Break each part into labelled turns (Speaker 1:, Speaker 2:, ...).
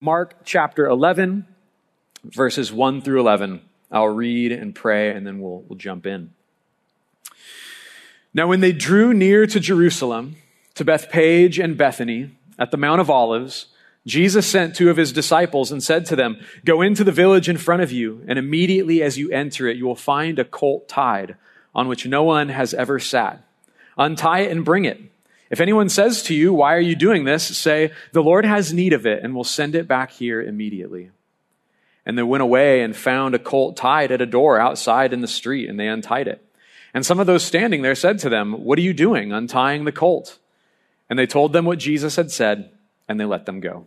Speaker 1: Mark chapter 11, verses 1 through 11. I'll read and pray, and then we'll, we'll jump in. Now, when they drew near to Jerusalem, to Bethphage and Bethany, at the Mount of Olives, Jesus sent two of his disciples and said to them, Go into the village in front of you, and immediately as you enter it, you will find a colt tied, on which no one has ever sat. Untie it and bring it. If anyone says to you, Why are you doing this? say, The Lord has need of it, and will send it back here immediately. And they went away and found a colt tied at a door outside in the street, and they untied it. And some of those standing there said to them, What are you doing, untying the colt? And they told them what Jesus had said, and they let them go.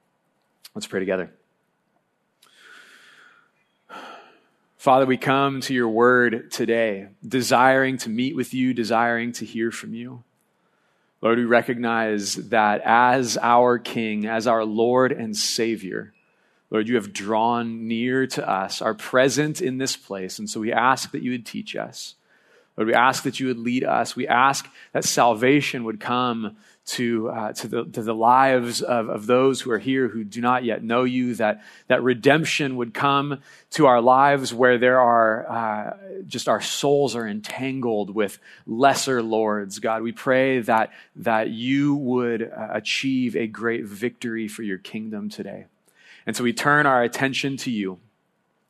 Speaker 1: Let's pray together. Father, we come to your word today, desiring to meet with you, desiring to hear from you. Lord, we recognize that as our King, as our Lord and Savior, Lord, you have drawn near to us, are present in this place. And so we ask that you would teach us. Lord, we ask that you would lead us. We ask that salvation would come to, uh, to, the, to the lives of, of those who are here who do not yet know you, that, that redemption would come to our lives where there are uh, just our souls are entangled with lesser lords. God, we pray that, that you would uh, achieve a great victory for your kingdom today. And so we turn our attention to you.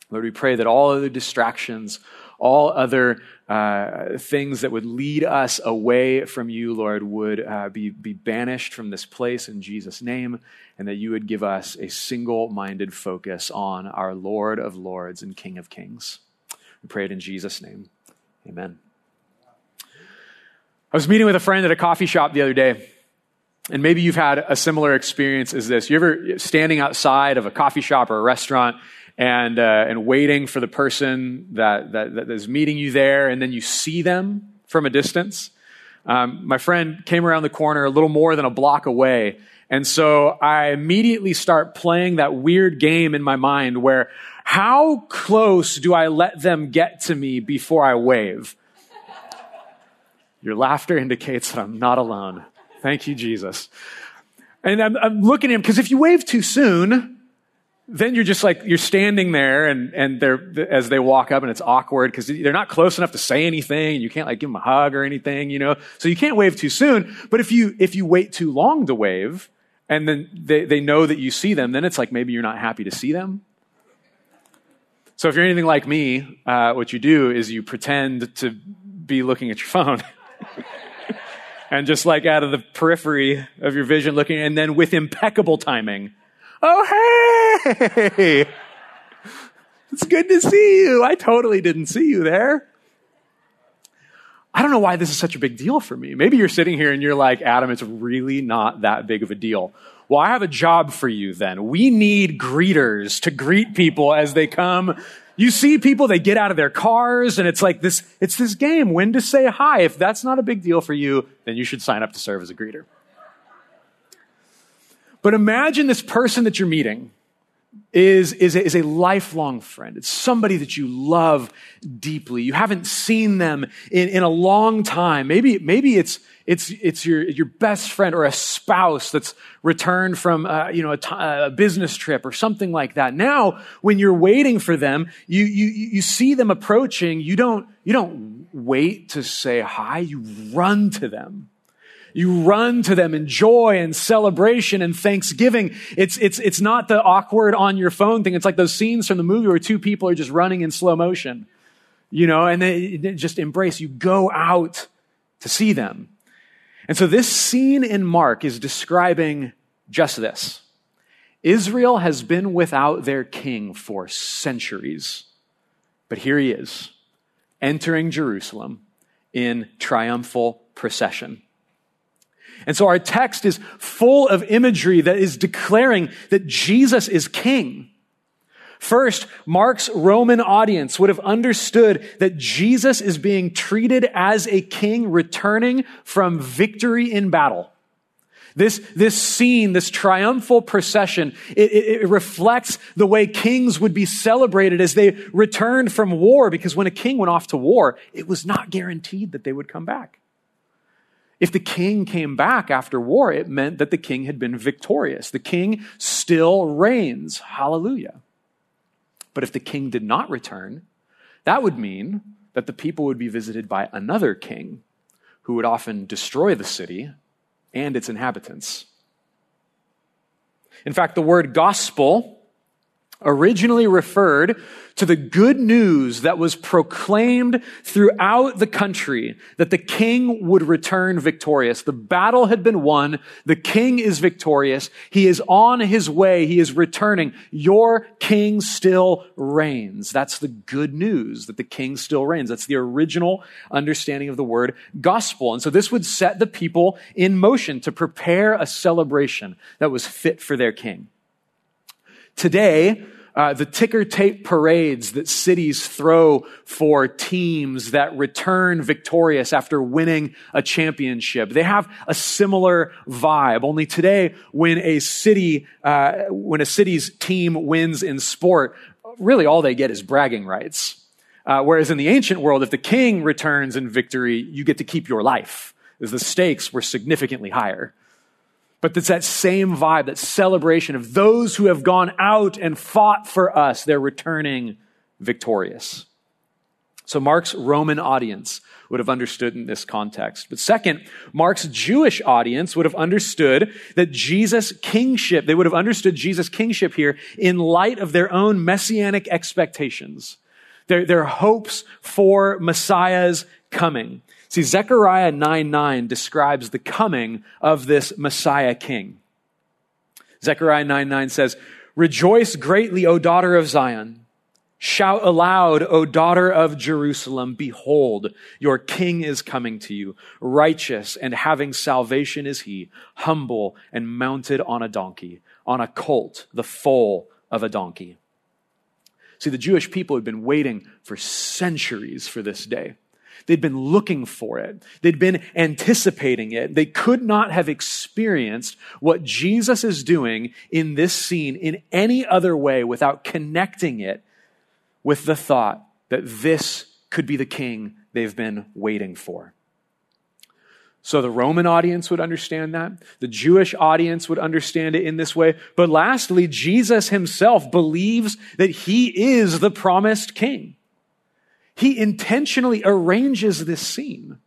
Speaker 1: Lord, we pray that all other distractions, all other uh, things that would lead us away from you, Lord, would uh, be, be banished from this place in Jesus' name, and that you would give us a single minded focus on our Lord of Lords and King of Kings. We pray it in Jesus' name. Amen. I was meeting with a friend at a coffee shop the other day. And maybe you've had a similar experience as this. You ever standing outside of a coffee shop or a restaurant and, uh, and waiting for the person that, that, that is meeting you there, and then you see them from a distance. Um, my friend came around the corner a little more than a block away. And so I immediately start playing that weird game in my mind where how close do I let them get to me before I wave? Your laughter indicates that I'm not alone. Thank you, Jesus. And I'm, I'm looking at him because if you wave too soon, then you're just like you're standing there and and they're as they walk up and it's awkward because they're not close enough to say anything and you can't like give them a hug or anything you know? So you can't wave too soon but if you if you wait too long to wave and then they, they know that you see them then it's like maybe you're not happy to see them. So if you're anything like me uh, what you do is you pretend to be looking at your phone and just like out of the periphery of your vision looking and then with impeccable timing Oh, hey! It's good to see you. I totally didn't see you there. I don't know why this is such a big deal for me. Maybe you're sitting here and you're like, Adam, it's really not that big of a deal. Well, I have a job for you then. We need greeters to greet people as they come. You see people, they get out of their cars and it's like this, it's this game, when to say hi. If that's not a big deal for you, then you should sign up to serve as a greeter. But imagine this person that you're meeting is, is, a, is a lifelong friend. It's somebody that you love deeply. You haven't seen them in, in a long time. Maybe, maybe it's, it's, it's your, your best friend or a spouse that's returned from uh, you know, a, t- a business trip or something like that. Now, when you're waiting for them, you, you, you see them approaching. You don't, you don't wait to say hi. You run to them. You run to them in joy and celebration and thanksgiving. It's, it's, it's not the awkward on your phone thing. It's like those scenes from the movie where two people are just running in slow motion, you know, and they, they just embrace. You go out to see them. And so this scene in Mark is describing just this. Israel has been without their king for centuries, but here he is, entering Jerusalem in triumphal procession. And so our text is full of imagery that is declaring that Jesus is king. First, Mark's Roman audience would have understood that Jesus is being treated as a king returning from victory in battle. This, this scene, this triumphal procession, it, it, it, reflects the way kings would be celebrated as they returned from war, because when a king went off to war, it was not guaranteed that they would come back. If the king came back after war, it meant that the king had been victorious. The king still reigns. Hallelujah. But if the king did not return, that would mean that the people would be visited by another king who would often destroy the city and its inhabitants. In fact, the word gospel originally referred to the good news that was proclaimed throughout the country that the king would return victorious. The battle had been won. The king is victorious. He is on his way. He is returning. Your king still reigns. That's the good news that the king still reigns. That's the original understanding of the word gospel. And so this would set the people in motion to prepare a celebration that was fit for their king. Today, uh, the ticker tape parades that cities throw for teams that return victorious after winning a championship. They have a similar vibe. Only today, when a city, uh, when a city's team wins in sport, really all they get is bragging rights. Uh, whereas in the ancient world, if the king returns in victory, you get to keep your life, the stakes were significantly higher. But it's that same vibe, that celebration of those who have gone out and fought for us. They're returning victorious. So Mark's Roman audience would have understood in this context. But second, Mark's Jewish audience would have understood that Jesus' kingship, they would have understood Jesus' kingship here in light of their own messianic expectations, their, their hopes for Messiah's coming. See, Zechariah 9 9 describes the coming of this Messiah king. Zechariah 9 9 says, Rejoice greatly, O daughter of Zion. Shout aloud, O daughter of Jerusalem. Behold, your king is coming to you. Righteous and having salvation is he, humble and mounted on a donkey, on a colt, the foal of a donkey. See, the Jewish people had been waiting for centuries for this day. They'd been looking for it. They'd been anticipating it. They could not have experienced what Jesus is doing in this scene in any other way without connecting it with the thought that this could be the king they've been waiting for. So the Roman audience would understand that. The Jewish audience would understand it in this way. But lastly, Jesus himself believes that he is the promised king. He intentionally arranges this scene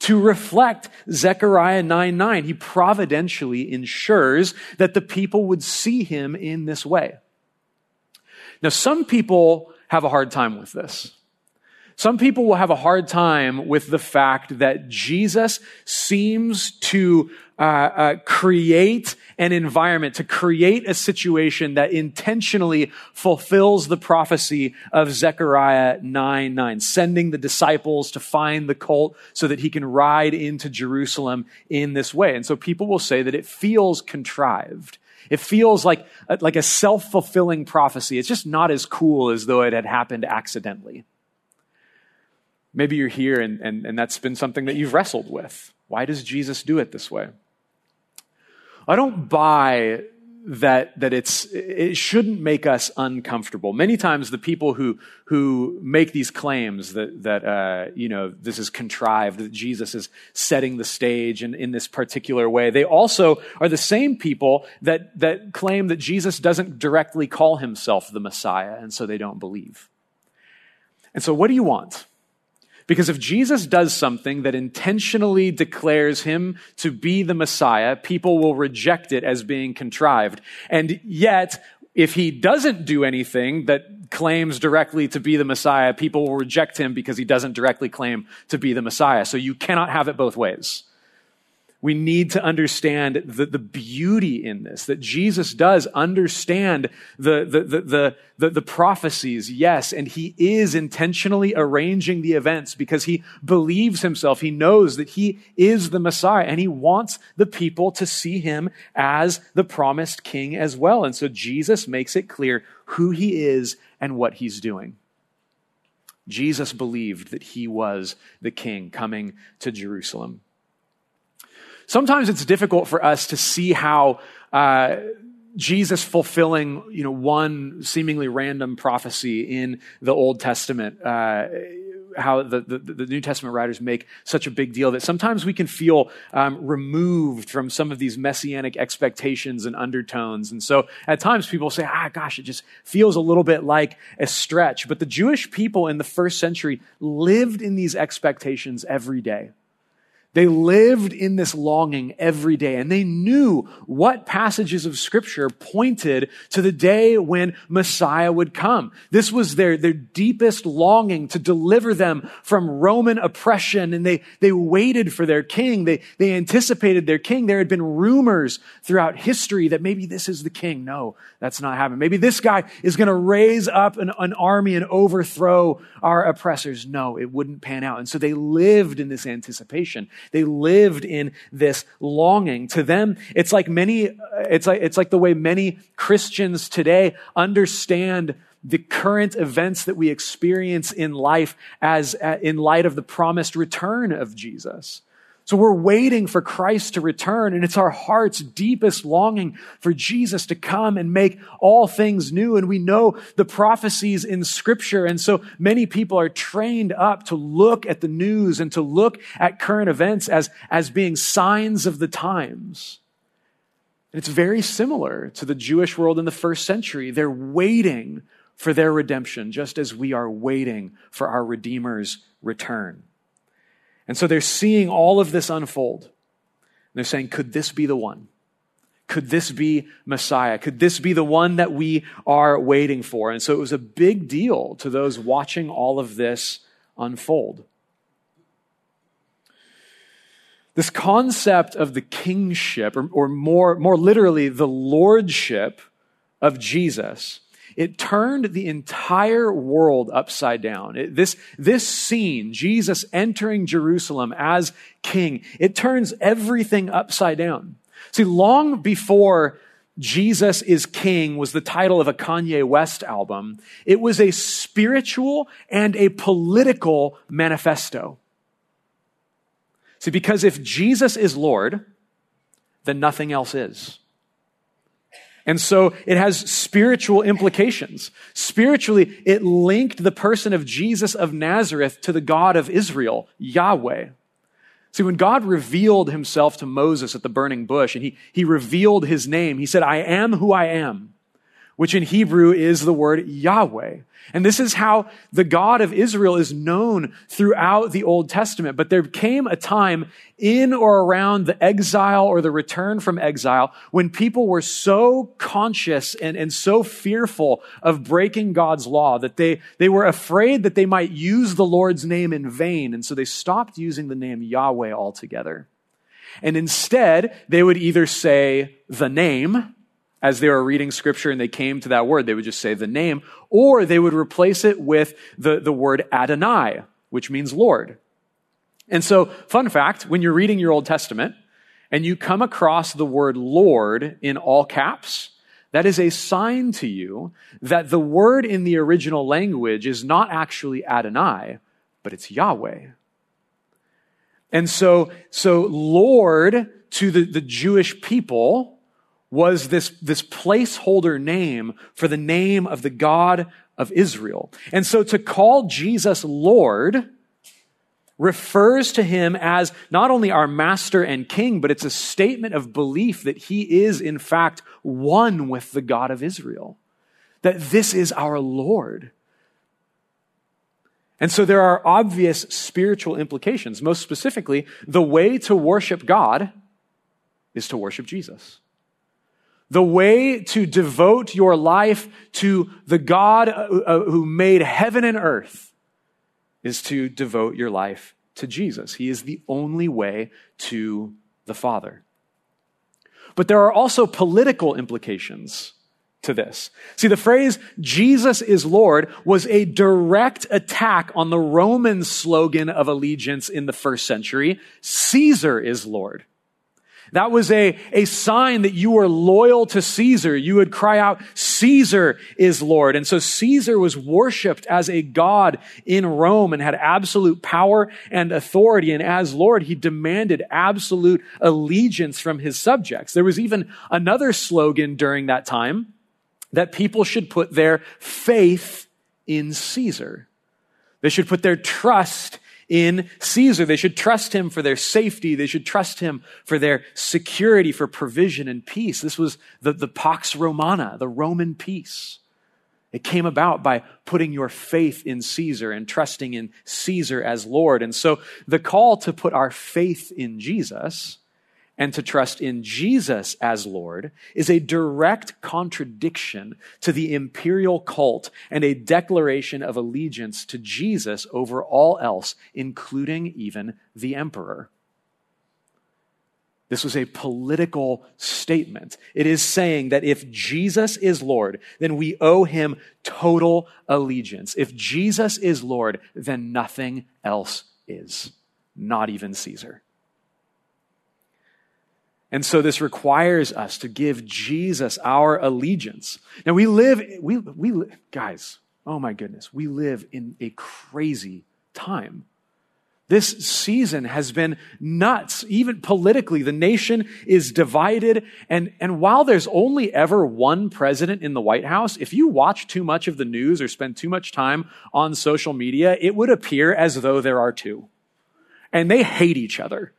Speaker 1: to reflect Zechariah 9 9. He providentially ensures that the people would see him in this way. Now, some people have a hard time with this. Some people will have a hard time with the fact that Jesus seems to uh, uh, create an environment, to create a situation that intentionally fulfills the prophecy of Zechariah 9 9, sending the disciples to find the colt so that he can ride into Jerusalem in this way. And so people will say that it feels contrived. It feels like, like a self fulfilling prophecy. It's just not as cool as though it had happened accidentally. Maybe you're here and, and, and that's been something that you've wrestled with. Why does Jesus do it this way? I don't buy that that it's it shouldn't make us uncomfortable. Many times, the people who who make these claims that that uh, you know this is contrived, that Jesus is setting the stage in, in this particular way, they also are the same people that that claim that Jesus doesn't directly call himself the Messiah, and so they don't believe. And so, what do you want? Because if Jesus does something that intentionally declares him to be the Messiah, people will reject it as being contrived. And yet, if he doesn't do anything that claims directly to be the Messiah, people will reject him because he doesn't directly claim to be the Messiah. So you cannot have it both ways. We need to understand the, the beauty in this, that Jesus does understand the, the, the, the, the prophecies, yes, and he is intentionally arranging the events because he believes himself. He knows that he is the Messiah and he wants the people to see him as the promised king as well. And so Jesus makes it clear who he is and what he's doing. Jesus believed that he was the king coming to Jerusalem. Sometimes it's difficult for us to see how uh, Jesus fulfilling, you know, one seemingly random prophecy in the Old Testament, uh, how the, the, the, New Testament writers make such a big deal that sometimes we can feel um, removed from some of these messianic expectations and undertones. And so at times people say, ah, gosh, it just feels a little bit like a stretch. But the Jewish people in the first century lived in these expectations every day. They lived in this longing every day and they knew what passages of scripture pointed to the day when Messiah would come. This was their, their deepest longing to deliver them from Roman oppression and they, they waited for their king. They, they anticipated their king. There had been rumors throughout history that maybe this is the king. No, that's not happening. Maybe this guy is going to raise up an, an army and overthrow our oppressors. No, it wouldn't pan out. And so they lived in this anticipation. They lived in this longing. To them, it's like many, it's like, it's like the way many Christians today understand the current events that we experience in life as uh, in light of the promised return of Jesus. So we're waiting for Christ to return, and it's our heart's deepest longing for Jesus to come and make all things new. And we know the prophecies in Scripture, and so many people are trained up to look at the news and to look at current events as, as being signs of the times. And it's very similar to the Jewish world in the first century. They're waiting for their redemption, just as we are waiting for our Redeemer's return. And so they're seeing all of this unfold. And they're saying, could this be the one? Could this be Messiah? Could this be the one that we are waiting for? And so it was a big deal to those watching all of this unfold. This concept of the kingship, or, or more, more literally, the lordship of Jesus, it turned the entire world upside down. It, this, this scene, Jesus entering Jerusalem as king, it turns everything upside down. See, long before Jesus is King was the title of a Kanye West album, it was a spiritual and a political manifesto. See, because if Jesus is Lord, then nothing else is. And so it has spiritual implications. Spiritually, it linked the person of Jesus of Nazareth to the God of Israel, Yahweh. See, when God revealed himself to Moses at the burning bush and he, he revealed his name, he said, I am who I am which in Hebrew is the word Yahweh. And this is how the God of Israel is known throughout the Old Testament. But there came a time in or around the exile or the return from exile when people were so conscious and, and so fearful of breaking God's law that they, they were afraid that they might use the Lord's name in vain. And so they stopped using the name Yahweh altogether. And instead, they would either say the name, as they were reading scripture and they came to that word, they would just say the name, or they would replace it with the, the word Adonai, which means Lord. And so, fun fact, when you're reading your Old Testament and you come across the word Lord in all caps, that is a sign to you that the word in the original language is not actually Adonai, but it's Yahweh. And so, so Lord to the, the Jewish people was this, this placeholder name for the name of the God of Israel. And so to call Jesus Lord refers to him as not only our master and king, but it's a statement of belief that he is in fact one with the God of Israel. That this is our Lord. And so there are obvious spiritual implications. Most specifically, the way to worship God is to worship Jesus. The way to devote your life to the God uh, uh, who made heaven and earth is to devote your life to Jesus. He is the only way to the Father. But there are also political implications to this. See, the phrase Jesus is Lord was a direct attack on the Roman slogan of allegiance in the first century Caesar is Lord. That was a, a sign that you were loyal to Caesar. You would cry out, Caesar is Lord. And so Caesar was worshiped as a God in Rome and had absolute power and authority. And as Lord, he demanded absolute allegiance from his subjects. There was even another slogan during that time that people should put their faith in Caesar. They should put their trust in Caesar. They should trust him for their safety. They should trust him for their security, for provision and peace. This was the, the Pax Romana, the Roman peace. It came about by putting your faith in Caesar and trusting in Caesar as Lord. And so the call to put our faith in Jesus and to trust in Jesus as Lord is a direct contradiction to the imperial cult and a declaration of allegiance to Jesus over all else, including even the emperor. This was a political statement. It is saying that if Jesus is Lord, then we owe him total allegiance. If Jesus is Lord, then nothing else is, not even Caesar. And so this requires us to give Jesus our allegiance. Now we live, we, we, guys, oh my goodness, we live in a crazy time. This season has been nuts, even politically. The nation is divided. And, and while there's only ever one president in the White House, if you watch too much of the news or spend too much time on social media, it would appear as though there are two. And they hate each other.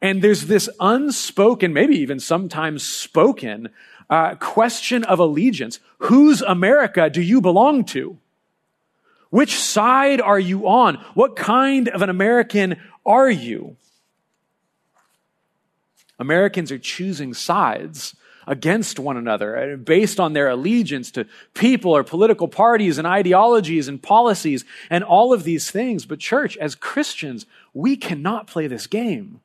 Speaker 1: And there's this unspoken, maybe even sometimes spoken, uh, question of allegiance. Whose America do you belong to? Which side are you on? What kind of an American are you? Americans are choosing sides against one another uh, based on their allegiance to people or political parties and ideologies and policies and all of these things. But, church, as Christians, we cannot play this game.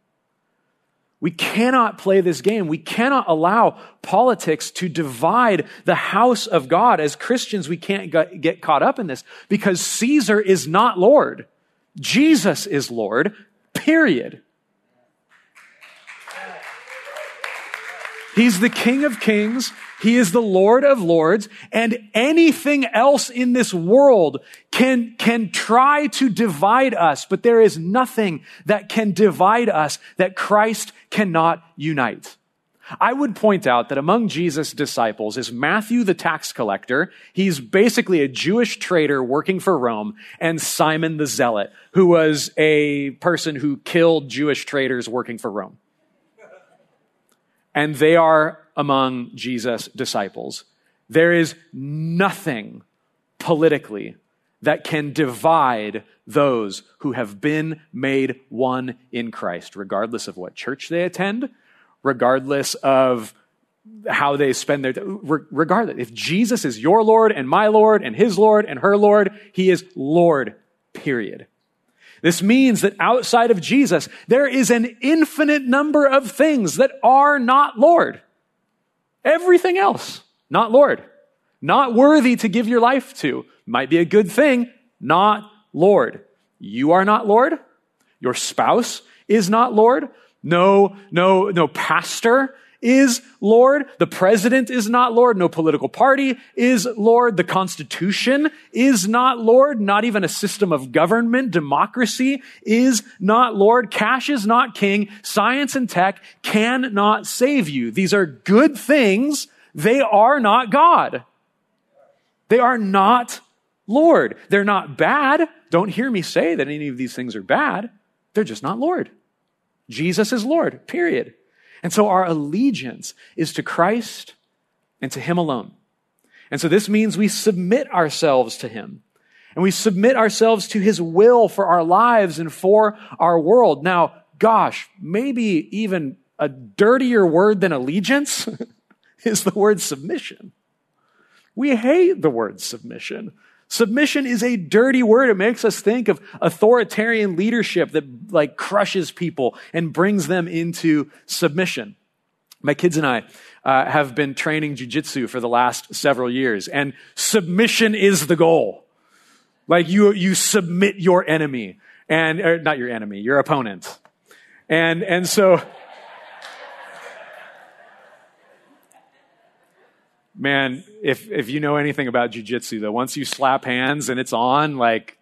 Speaker 1: We cannot play this game. We cannot allow politics to divide the house of God. As Christians, we can't get caught up in this because Caesar is not Lord. Jesus is Lord, period. He's the King of Kings. He is the Lord of Lords. And anything else in this world can, can try to divide us, but there is nothing that can divide us that Christ cannot unite. I would point out that among Jesus' disciples is Matthew the tax collector. He's basically a Jewish traitor working for Rome, and Simon the zealot, who was a person who killed Jewish traitors working for Rome and they are among Jesus' disciples. There is nothing politically that can divide those who have been made one in Christ, regardless of what church they attend, regardless of how they spend their regardless if jesus is your lord and my lord and his lord and her lord he is lord period this means that outside of Jesus, there is an infinite number of things that are not Lord. Everything else, not Lord. Not worthy to give your life to. Might be a good thing, not Lord. You are not Lord. Your spouse is not Lord. No, no, no pastor is Lord. The president is not Lord. No political party is Lord. The Constitution is not Lord. Not even a system of government. Democracy is not Lord. Cash is not king. Science and tech cannot save you. These are good things. They are not God. They are not Lord. They're not bad. Don't hear me say that any of these things are bad. They're just not Lord. Jesus is Lord, period. And so our allegiance is to Christ and to Him alone. And so this means we submit ourselves to Him. And we submit ourselves to His will for our lives and for our world. Now, gosh, maybe even a dirtier word than allegiance is the word submission. We hate the word submission. Submission is a dirty word. It makes us think of authoritarian leadership that like crushes people and brings them into submission. My kids and I uh, have been training jujitsu for the last several years, and submission is the goal. Like you, you submit your enemy, and not your enemy, your opponent, and and so man, if if you know anything about jujitsu, though, once you slap hands and it's on, like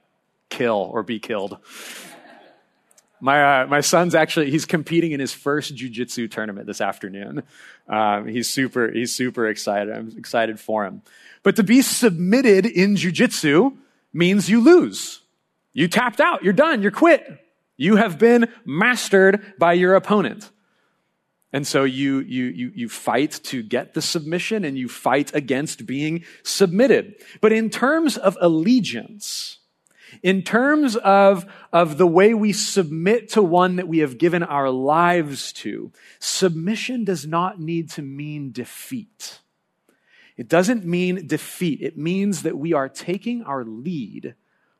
Speaker 1: kill or be killed. My uh, my son's actually he's competing in his first jujitsu tournament this afternoon. Um, he's super he's super excited. I'm excited for him. But to be submitted in jujitsu means you lose. You tapped out. You're done. You're quit. You have been mastered by your opponent. And so you, you, you, you fight to get the submission and you fight against being submitted. But in terms of allegiance, in terms of, of the way we submit to one that we have given our lives to, submission does not need to mean defeat. It doesn't mean defeat. It means that we are taking our lead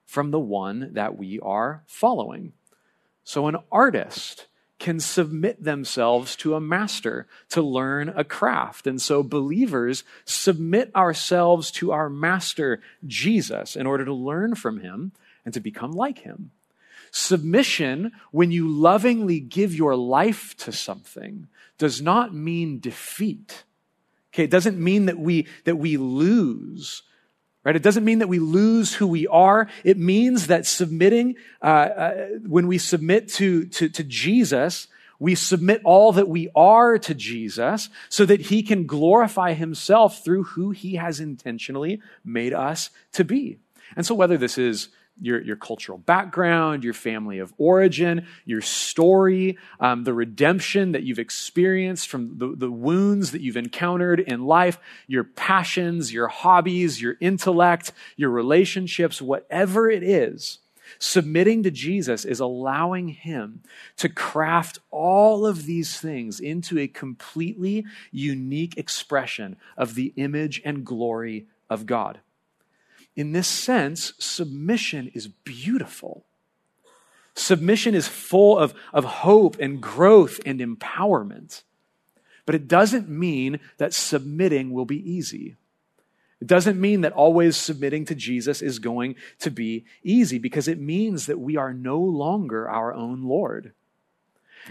Speaker 1: from the one that we are following. So an artist can submit themselves to a master to learn a craft. And so believers submit ourselves to our master, Jesus, in order to learn from him and to become like him. Submission, when you lovingly give your life to something, does not mean defeat. Okay, it doesn't mean that we, that we lose right? It doesn't mean that we lose who we are. It means that submitting, uh, uh, when we submit to, to, to Jesus, we submit all that we are to Jesus so that he can glorify himself through who he has intentionally made us to be. And so whether this is your, your cultural background, your family of origin, your story, um, the redemption that you've experienced from the, the wounds that you've encountered in life, your passions, your hobbies, your intellect, your relationships, whatever it is, submitting to Jesus is allowing Him to craft all of these things into a completely unique expression of the image and glory of God. In this sense, submission is beautiful. Submission is full of, of hope and growth and empowerment. But it doesn't mean that submitting will be easy. It doesn't mean that always submitting to Jesus is going to be easy because it means that we are no longer our own Lord.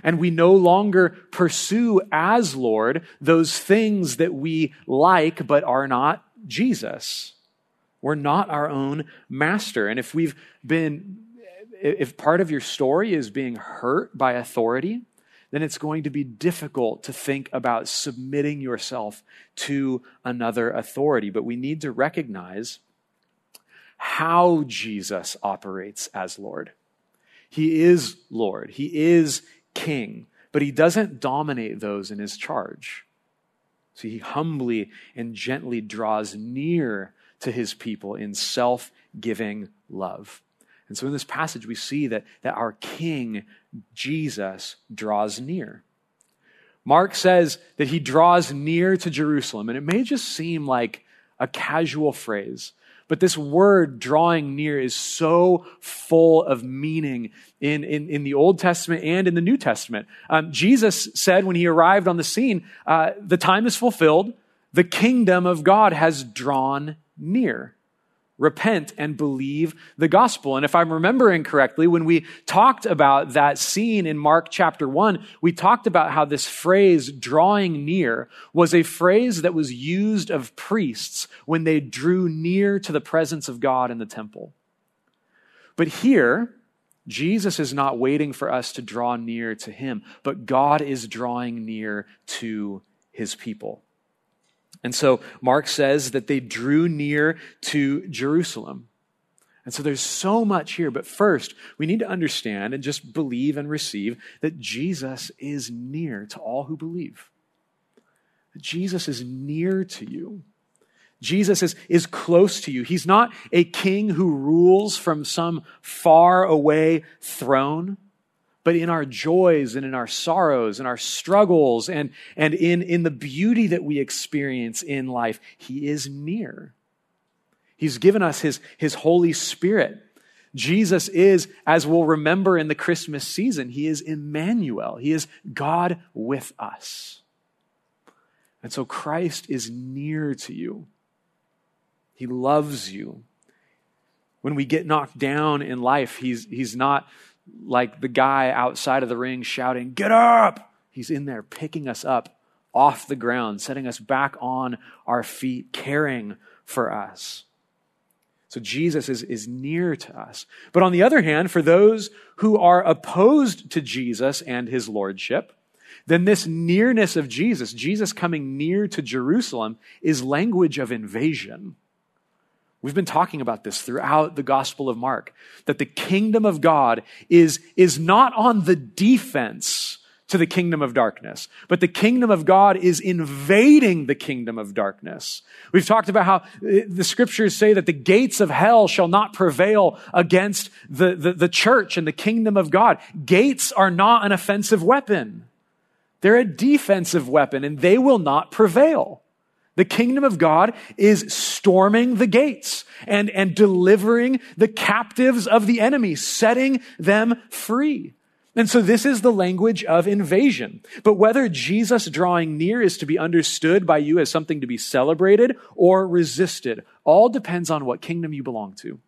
Speaker 1: And we no longer pursue as Lord those things that we like but are not Jesus. We're not our own master. And if we've been, if part of your story is being hurt by authority, then it's going to be difficult to think about submitting yourself to another authority. But we need to recognize how Jesus operates as Lord. He is Lord, He is King, but He doesn't dominate those in His charge. So He humbly and gently draws near to his people in self giving love. And so in this passage, we see that, that our King, Jesus, draws near. Mark says that he draws near to Jerusalem, and it may just seem like a casual phrase, but this word drawing near is so full of meaning in, in, in the Old Testament and in the New Testament. Um, Jesus said when he arrived on the scene, uh, the time is fulfilled, the kingdom of God has drawn near. Repent and believe the gospel. And if I'm remembering correctly, when we talked about that scene in Mark chapter 1, we talked about how this phrase, drawing near, was a phrase that was used of priests when they drew near to the presence of God in the temple. But here, Jesus is not waiting for us to draw near to him, but God is drawing near to his people. And so Mark says that they drew near to Jerusalem. And so there's so much here. But first, we need to understand and just believe and receive that Jesus is near to all who believe. Jesus is near to you. Jesus is, is close to you. He's not a king who rules from some far away throne but in our joys and in our sorrows and our struggles and, and in, in the beauty that we experience in life, He is near. He's given us his, his Holy Spirit. Jesus is, as we'll remember in the Christmas season, he is Emmanuel. He is God with us. And so Christ is near to you. He loves you. When we get knocked down in life, he's, he's not like the guy outside of the ring shouting, Get up! He's in there picking us up off the ground, setting us back on our feet, caring for us. So Jesus is, is near to us. But on the other hand, for those who are opposed to Jesus and his lordship, then this nearness of Jesus, Jesus coming near to Jerusalem, is language of invasion. We've been talking about this throughout the Gospel of Mark, that the kingdom of God is, is not on the defense to the kingdom of darkness, but the kingdom of God is invading the kingdom of darkness. We've talked about how uh, the scriptures say that the gates of hell shall not prevail against the, the, the church and the kingdom of God. Gates are not an offensive weapon. They're a defensive weapon and they will not prevail. The kingdom of God is storming the gates and, and delivering the captives of the enemy, setting them free. And so this is the language of invasion. But whether Jesus drawing near is to be understood by you as something to be celebrated or resisted, all depends on what kingdom you belong to.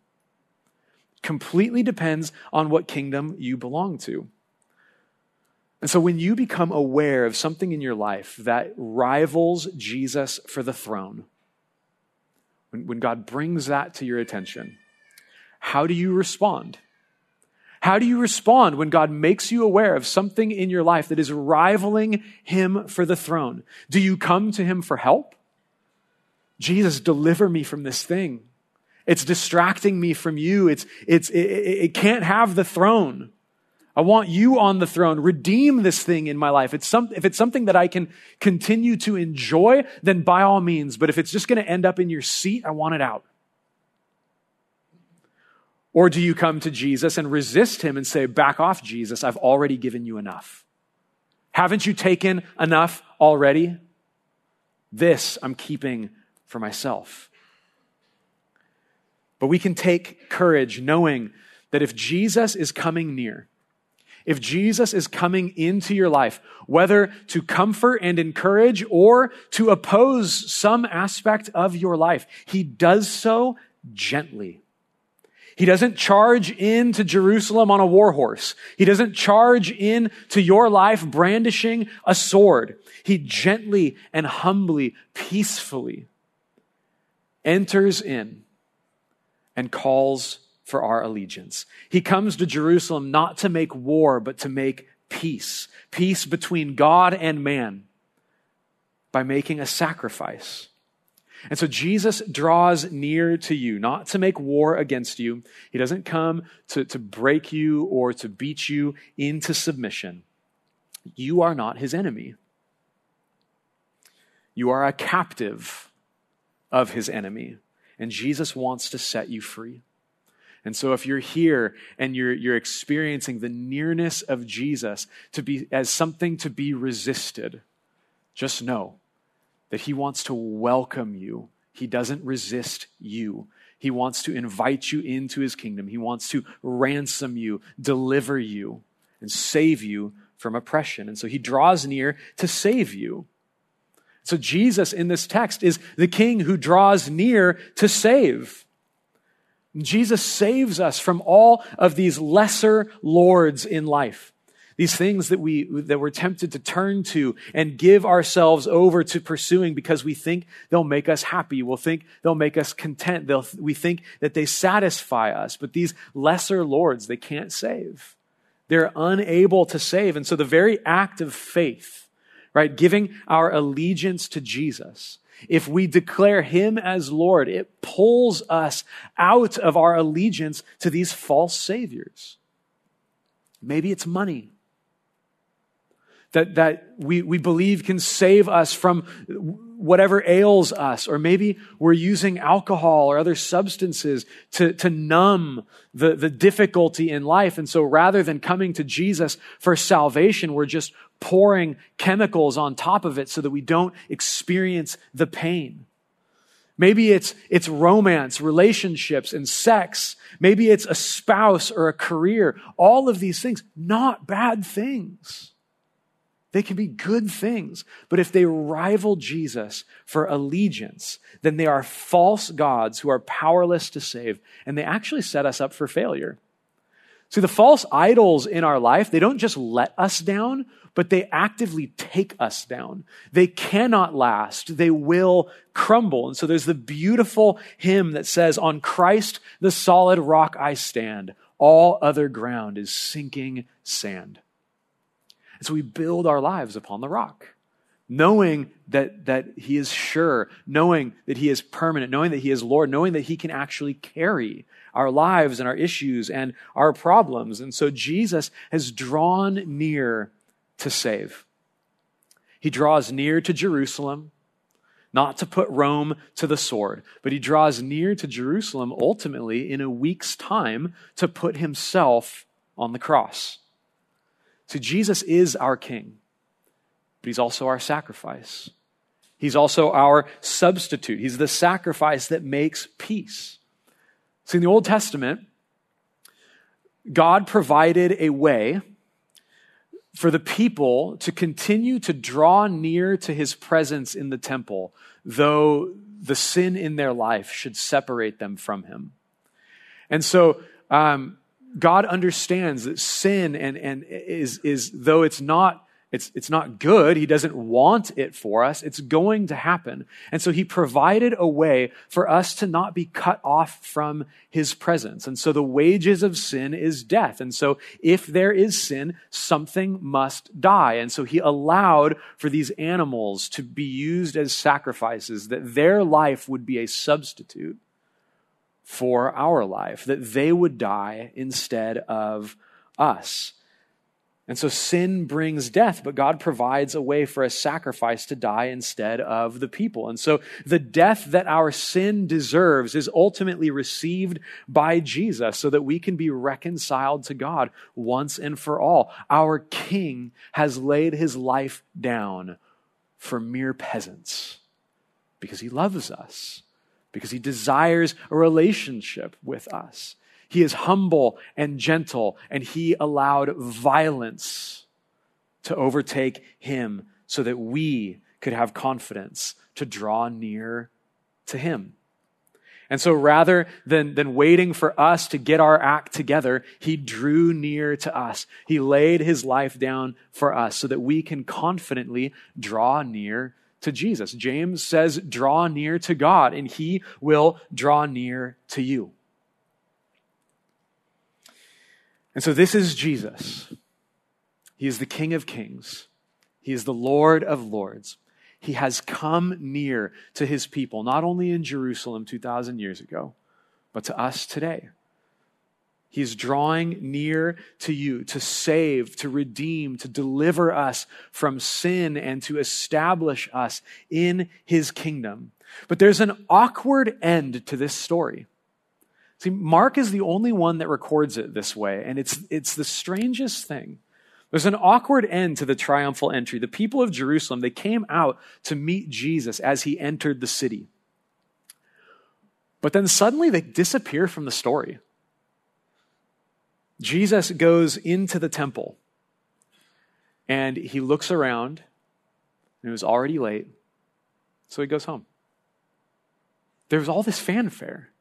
Speaker 1: Completely depends on what kingdom you belong to. And so when you become aware of something in your life that rivals Jesus for the throne, when, when God brings that to your attention, how do you respond? How do you respond when God makes you aware of something in your life that is rivaling Him for the throne? Do you come to Him for help? Jesus, deliver me from this thing. It's distracting me from you. It's, it's, it, it can't have the throne. I want you on the throne. Redeem this thing in my life. It's some, if it's something that I can continue to enjoy, then by all means. But if it's just going to end up in your seat, I want it out. Or do you come to Jesus and resist him and say, back off, Jesus, I've already given you enough? Haven't you taken enough already? This I'm keeping for myself. But we can take courage knowing that if Jesus is coming near, if Jesus is coming into your life, whether to comfort and encourage or to oppose some aspect of your life, he does so gently. He doesn't charge into Jerusalem on a war horse. He doesn't charge into your life brandishing a sword. He gently and humbly, peacefully enters in and calls for our allegiance. He comes to Jerusalem not to make war, but to make peace. Peace between God and man by making a sacrifice. And so Jesus draws near to you, not to make war against you. He doesn't come to, to break you or to beat you into submission. You are not his enemy. You are a captive of his enemy. And Jesus wants to set you free. And so if you're here and you're, you're experiencing the nearness of Jesus to be as something to be resisted, just know that he wants to welcome you. He doesn't resist you. He wants to invite you into his kingdom. He wants to ransom you, deliver you, and save you from oppression. And so he draws near to save you. So Jesus in this text is the king who draws near to save. Jesus saves us from all of these lesser lords in life. These things that we, that we're tempted to turn to and give ourselves over to pursuing because we think they'll make us happy. We'll think they'll make us content. They'll, we think that they satisfy us. But these lesser lords, they can't save. They're unable to save. And so the very act of faith, right, giving our allegiance to Jesus, if we declare him as Lord, it pulls us out of our allegiance to these false saviors. Maybe it's money that, that we, we believe can save us from whatever ails us. Or maybe we're using alcohol or other substances to, to numb the, the difficulty in life. And so rather than coming to Jesus for salvation, we're just pouring chemicals on top of it so that we don't experience the pain. Maybe it's, it's romance, relationships, and sex. Maybe it's a spouse or a career. All of these things, not bad things. They can be good things. But if they rival Jesus for allegiance, then they are false gods who are powerless to save, and they actually set us up for failure. See, the false idols in our life, they don't just let us down, but they actively take us down. They cannot last. They will crumble. And so there's the beautiful hymn that says, On Christ, the solid rock I stand. All other ground is sinking sand. And so we build our lives upon the rock, knowing that, that He is sure, knowing that He is permanent, knowing that He is Lord, knowing that He can actually carry our lives and our issues and our problems. And so Jesus has drawn near to save. He draws near to Jerusalem, not to put Rome to the sword, but he draws near to Jerusalem ultimately in a week's time to put himself on the cross. So Jesus is our king, but he's also our sacrifice. He's also our substitute. He's the sacrifice that makes peace. See, in the Old Testament, God provided a way for the people to continue to draw near to his presence in the temple, though the sin in their life should separate them from him. And so, um, God understands that sin and, and is, is, though it's not it's, it's not good. He doesn't want it for us. It's going to happen. And so he provided a way for us to not be cut off from his presence. And so the wages of sin is death. And so if there is sin, something must die. And so he allowed for these animals to be used as sacrifices, that their life would be a substitute for our life, that they would die instead of us. And so sin brings death, but God provides a way for a sacrifice to die instead of the people. And so the death that our sin deserves is ultimately received by Jesus so that we can be reconciled to God once and for all. Our King has laid his life down for mere peasants because he loves us, because he desires a relationship with us. He is humble and gentle, and he allowed violence to overtake him so that we could have confidence to draw near to him. And so rather than, than waiting for us to get our act together, he drew near to us. He laid his life down for us so that we can confidently draw near to Jesus. James says, draw near to God, and he will draw near to you. And so this is Jesus. He is the King of Kings. He is the Lord of Lords. He has come near to his people, not only in Jerusalem 2,000 years ago, but to us today. He's drawing near to you to save, to redeem, to deliver us from sin, and to establish us in his kingdom. But there's an awkward end to this story. See, Mark is the only one that records it this way, and it's, it's the strangest thing. There's an awkward end to the triumphal entry. The people of Jerusalem, they came out to meet Jesus as he entered the city. But then suddenly they disappear from the story. Jesus goes into the temple and he looks around, and it was already late, so he goes home. There was all this fanfare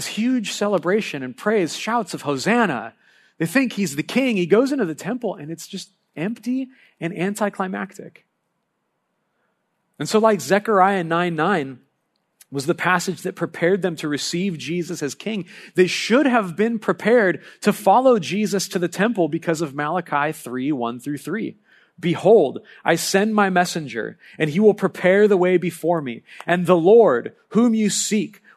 Speaker 1: this huge celebration and praise, shouts of Hosanna. They think he's the king. He goes into the temple and it's just empty and anticlimactic. And so, like Zechariah 9 9 was the passage that prepared them to receive Jesus as king, they should have been prepared to follow Jesus to the temple because of Malachi 3 1 through 3. Behold, I send my messenger, and he will prepare the way before me. And the Lord, whom you seek,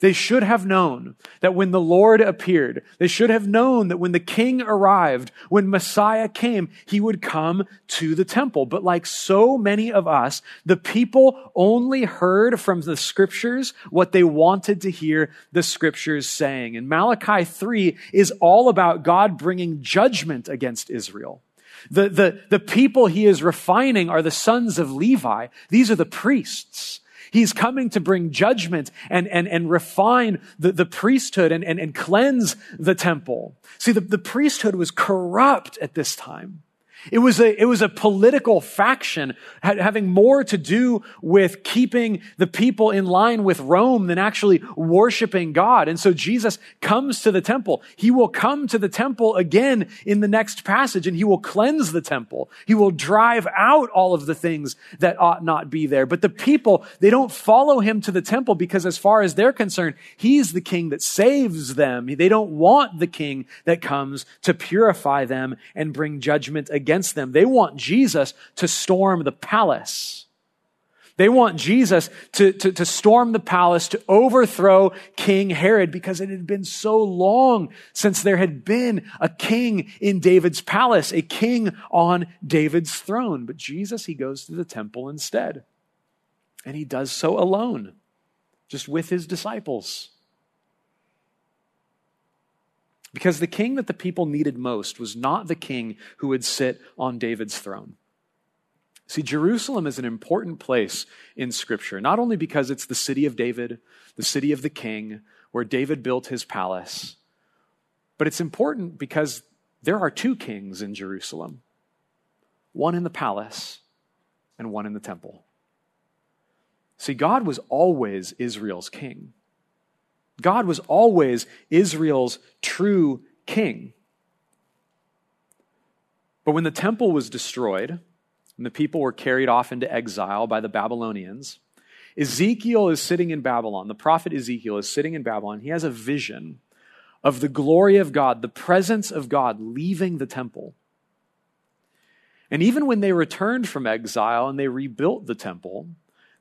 Speaker 1: They should have known that when the Lord appeared, they should have known that when the king arrived, when Messiah came, he would come to the temple. But like so many of us, the people only heard from the scriptures what they wanted to hear the scriptures saying. And Malachi 3 is all about God bringing judgment against Israel. The, the, the people he is refining are the sons of Levi. These are the priests. He's coming to bring judgment and, and, and refine the, the priesthood and, and, and cleanse the temple. See, the, the priesthood was corrupt at this time. It was a, it was a political faction having more to do with keeping the people in line with Rome than actually worshiping God. And so Jesus comes to the temple. He will come to the temple again in the next passage and he will cleanse the temple. He will drive out all of the things that ought not be there. But the people, they don't follow him to the temple because as far as they're concerned, he's the king that saves them. They don't want the king that comes to purify them and bring judgment against against them. They want Jesus to storm the palace. They want Jesus to, to, to, storm the palace, to overthrow King Herod because it had been so long since there had been a king in David's palace, a king on David's throne. But Jesus, he goes to the temple instead. And he does so alone, just with his disciples. Because the king that the people needed most was not the king who would sit on David's throne. See, Jerusalem is an important place in Scripture, not only because it's the city of David, the city of the king, where David built his palace, but it's important because there are two kings in Jerusalem one in the palace and one in the temple. See, God was always Israel's king. God was always Israel's true king. But when the temple was destroyed and the people were carried off into exile by the Babylonians, Ezekiel is sitting in Babylon. The prophet Ezekiel is sitting in Babylon. He has a vision of the glory of God, the presence of God leaving the temple. And even when they returned from exile and they rebuilt the temple,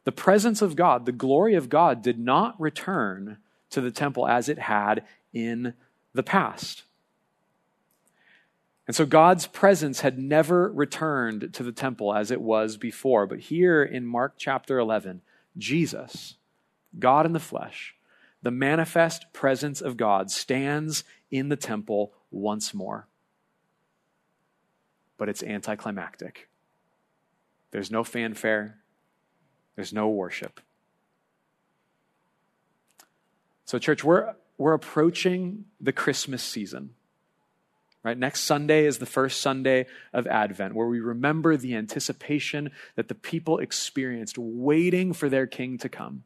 Speaker 1: the presence of God, the glory of God, did not return to the temple as it had in the past. And so God's presence had never returned to the temple as it was before. But here in Mark chapter 11, Jesus, God in the flesh, the manifest presence of God, stands in the temple once more. But it's anticlimactic. There's no fanfare, there's no worship. So, church, we're, we're approaching the Christmas season. Right? Next Sunday is the first Sunday of Advent, where we remember the anticipation that the people experienced waiting for their king to come,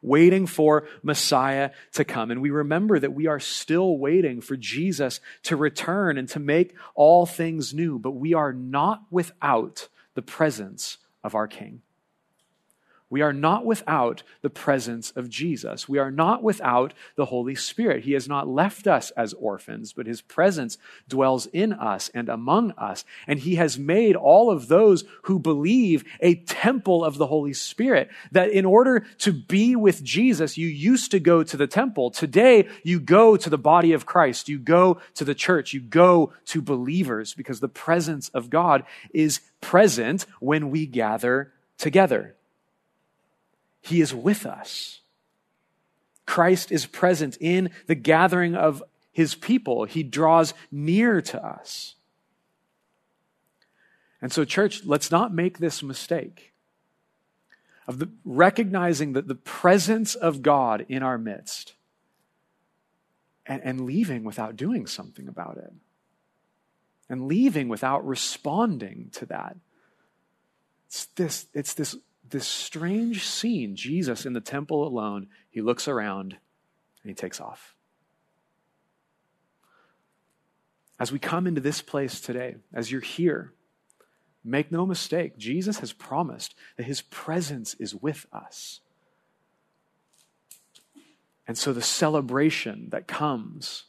Speaker 1: waiting for Messiah to come. And we remember that we are still waiting for Jesus to return and to make all things new, but we are not without the presence of our king. We are not without the presence of Jesus. We are not without the Holy Spirit. He has not left us as orphans, but his presence dwells in us and among us. And he has made all of those who believe a temple of the Holy Spirit. That in order to be with Jesus, you used to go to the temple. Today, you go to the body of Christ. You go to the church. You go to believers because the presence of God is present when we gather together. He is with us. Christ is present in the gathering of his people. He draws near to us. And so, church, let's not make this mistake of the, recognizing that the presence of God in our midst and, and leaving without doing something about it and leaving without responding to that. It's this, it's this this strange scene Jesus in the temple alone. He looks around and he takes off. As we come into this place today, as you're here, make no mistake, Jesus has promised that his presence is with us. And so the celebration that comes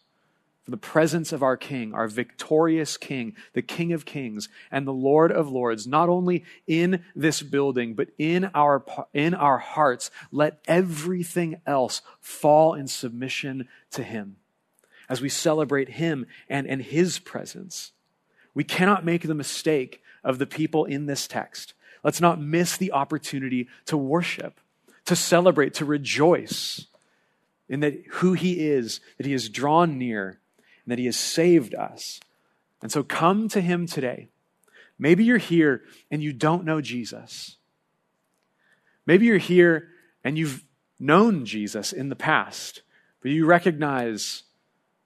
Speaker 1: for the presence of our King, our victorious King, the King of Kings and the Lord of Lords, not only in this building, but in our, in our hearts. Let everything else fall in submission to Him as we celebrate Him and, and His presence. We cannot make the mistake of the people in this text. Let's not miss the opportunity to worship, to celebrate, to rejoice in that who He is, that He is drawn near and that He has saved us. And so come to Him today. Maybe you're here and you don't know Jesus. Maybe you're here and you've known Jesus in the past, but you recognize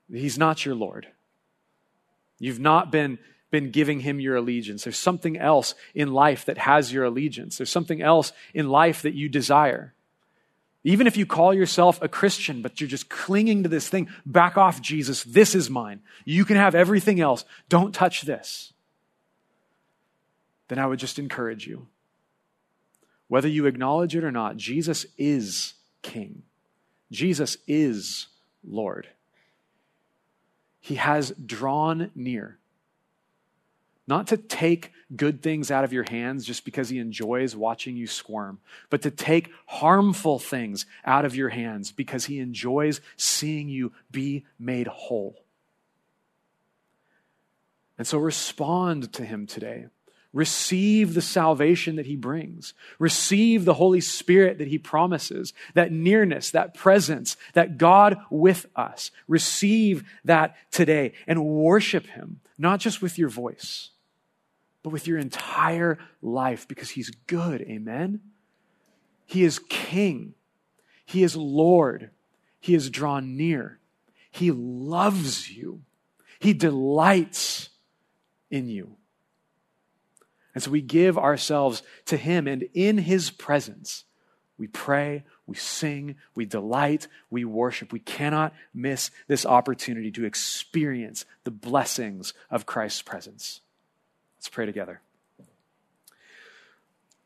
Speaker 1: that He's not your Lord. You've not been, been giving Him your allegiance. There's something else in life that has your allegiance, there's something else in life that you desire. Even if you call yourself a Christian, but you're just clinging to this thing, back off, Jesus. This is mine. You can have everything else. Don't touch this. Then I would just encourage you. Whether you acknowledge it or not, Jesus is King. Jesus is Lord. He has drawn near not to take good things out of your hands just because he enjoys watching you squirm, but to take harmful things out of your hands because he enjoys seeing you be made whole. And so respond to him today. Receive the salvation that he brings. Receive the Holy Spirit that he promises, that nearness, that presence, that God with us. Receive that today and worship him, not just with your voice but with your entire life because He's good. Amen? He is King, He is Lord, He is drawn near, He loves you, He delights in you. And so we give ourselves to Him, and in His presence, we pray, we sing, we delight, we worship. We cannot miss this opportunity to experience the blessings of Christ's presence. Let's pray together.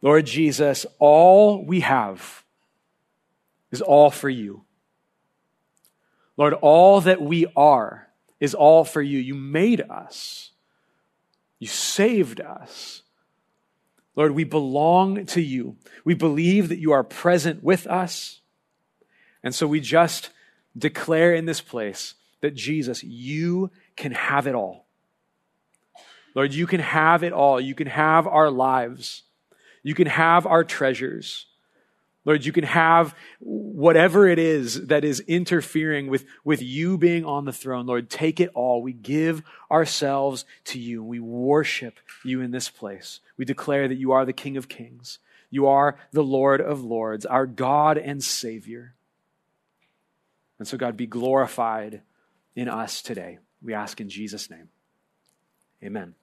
Speaker 1: Lord Jesus, all we have is all for you. Lord, all that we are is all for you. You made us, you saved us. Lord, we belong to you. We believe that you are present with us. And so we just declare in this place that Jesus, you can have it all. Lord, you can have it all. You can have our lives. You can have our treasures. Lord, you can have whatever it is that is interfering with, with you being on the throne. Lord, take it all. We give ourselves to you. We worship you in this place. We declare that you are the King of Kings. You are the Lord of Lords, our God and Savior. And so, God, be glorified in us today. We ask in Jesus' name. Amen.